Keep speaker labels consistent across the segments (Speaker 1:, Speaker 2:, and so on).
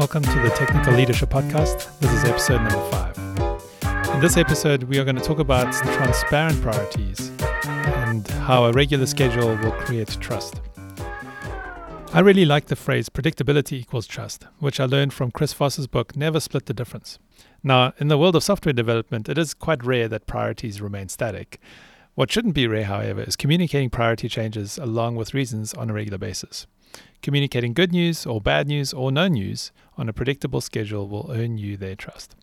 Speaker 1: Welcome to the Technical Leadership Podcast. This is episode number five. In this episode, we are going to talk about transparent priorities and how a regular schedule will create trust. I really like the phrase predictability equals trust, which I learned from Chris Voss's book Never Split the Difference. Now, in the world of software development, it is quite rare that priorities remain static. What shouldn't be rare, however, is communicating priority changes along with reasons on a regular basis. Communicating good news or bad news or no news on a predictable schedule will earn you their trust.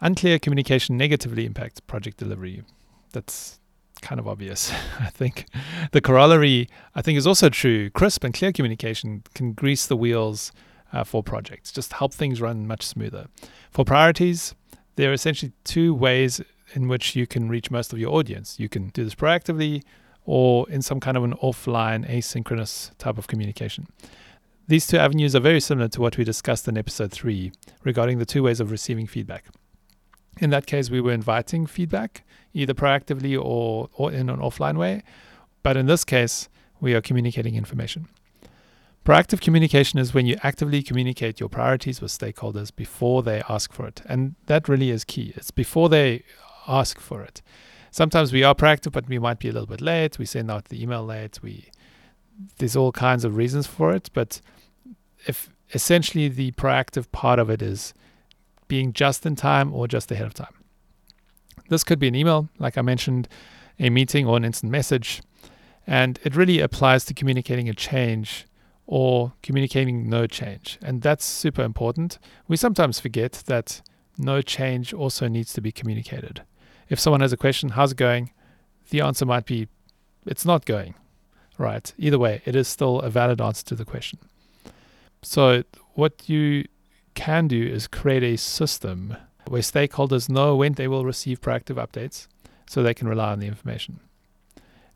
Speaker 1: Unclear communication negatively impacts project delivery. That's kind of obvious, I think. The corollary, I think, is also true. Crisp and clear communication can grease the wheels uh, for projects, just help things run much smoother. For priorities, there are essentially two ways in which you can reach most of your audience. You can do this proactively or in some kind of an offline, asynchronous type of communication. These two avenues are very similar to what we discussed in episode three regarding the two ways of receiving feedback. In that case, we were inviting feedback, either proactively or, or in an offline way. But in this case, we are communicating information. Proactive communication is when you actively communicate your priorities with stakeholders before they ask for it. And that really is key. It's before they ask for it sometimes we are proactive, but we might be a little bit late. We send out the email late. We there's all kinds of reasons for it, but if essentially the proactive part of it is being just in time or just ahead of time. This could be an email, like I mentioned, a meeting or an instant message, and it really applies to communicating a change or communicating no change. And that's super important. We sometimes forget that no change also needs to be communicated if someone has a question, how's it going? The answer might be, it's not going. Right. Either way, it is still a valid answer to the question. So, what you can do is create a system where stakeholders know when they will receive proactive updates so they can rely on the information.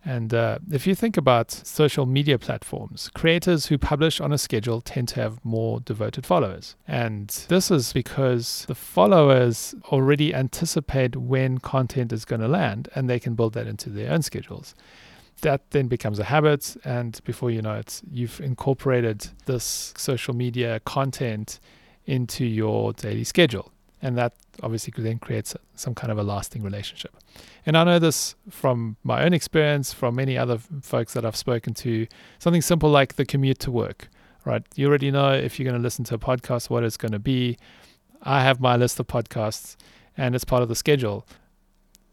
Speaker 1: And uh, if you think about social media platforms, creators who publish on a schedule tend to have more devoted followers. And this is because the followers already anticipate when content is going to land and they can build that into their own schedules. That then becomes a habit. And before you know it, you've incorporated this social media content into your daily schedule and that obviously then creates some kind of a lasting relationship. And I know this from my own experience, from many other folks that I've spoken to. Something simple like the commute to work, right? You already know if you're going to listen to a podcast what it's going to be. I have my list of podcasts, and it's part of the schedule.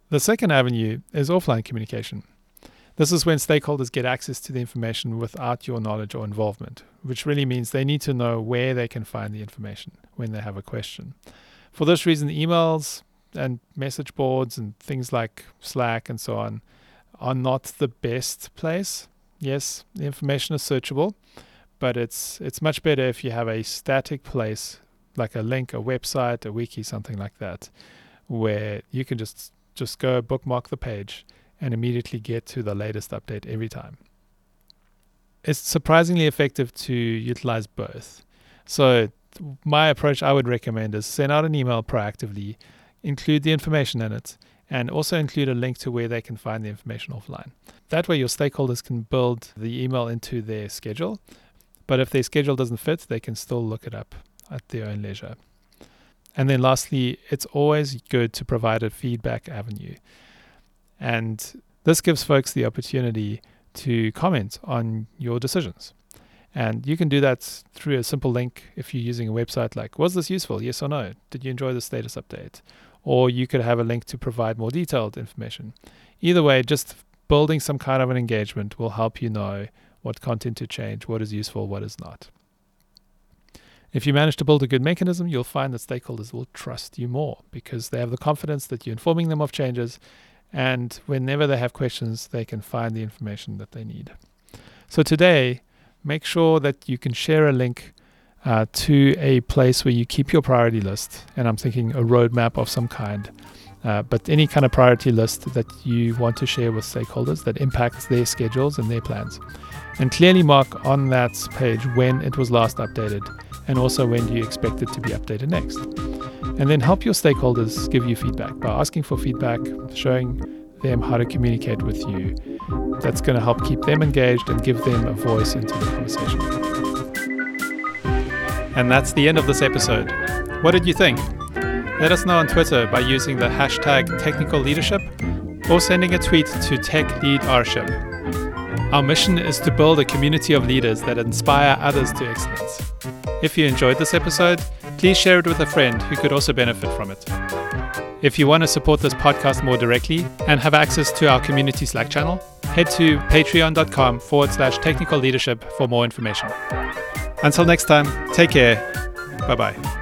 Speaker 1: The second avenue is offline communication. This is when stakeholders get access to the information without your knowledge or involvement, which really means they need to know where they can find the information when they have a question. For this reason, emails and message boards and things like Slack and so on are not the best place. Yes, the information is searchable, but it's it's much better if you have a static place like a link, a website, a wiki, something like that, where you can just just go bookmark the page and immediately get to the latest update every time. It's surprisingly effective to utilize both. So my approach I would recommend is send out an email proactively, include the information in it, and also include a link to where they can find the information offline. That way, your stakeholders can build the email into their schedule, but if their schedule doesn't fit, they can still look it up at their own leisure. And then, lastly, it's always good to provide a feedback avenue. And this gives folks the opportunity to comment on your decisions. And you can do that through a simple link if you're using a website like, was this useful? Yes or no? Did you enjoy the status update? Or you could have a link to provide more detailed information. Either way, just building some kind of an engagement will help you know what content to change, what is useful, what is not. If you manage to build a good mechanism, you'll find that stakeholders will trust you more because they have the confidence that you're informing them of changes. And whenever they have questions, they can find the information that they need. So today, make sure that you can share a link uh, to a place where you keep your priority list. And I'm thinking a roadmap of some kind. Uh, but any kind of priority list that you want to share with stakeholders that impacts their schedules and their plans. And clearly mark on that page when it was last updated and also when you expect it to be updated next. And then help your stakeholders give you feedback by asking for feedback, showing them how to communicate with you. That's going to help keep them engaged and give them a voice into the conversation. And that's the end of this episode. What did you think? Let us know on Twitter by using the hashtag technical leadership or sending a tweet to TechLeadRship. Our mission is to build a community of leaders that inspire others to excellence. If you enjoyed this episode, please share it with a friend who could also benefit from it. If you want to support this podcast more directly and have access to our community Slack channel, head to patreon.com forward slash technical leadership for more information. Until next time, take care. Bye bye.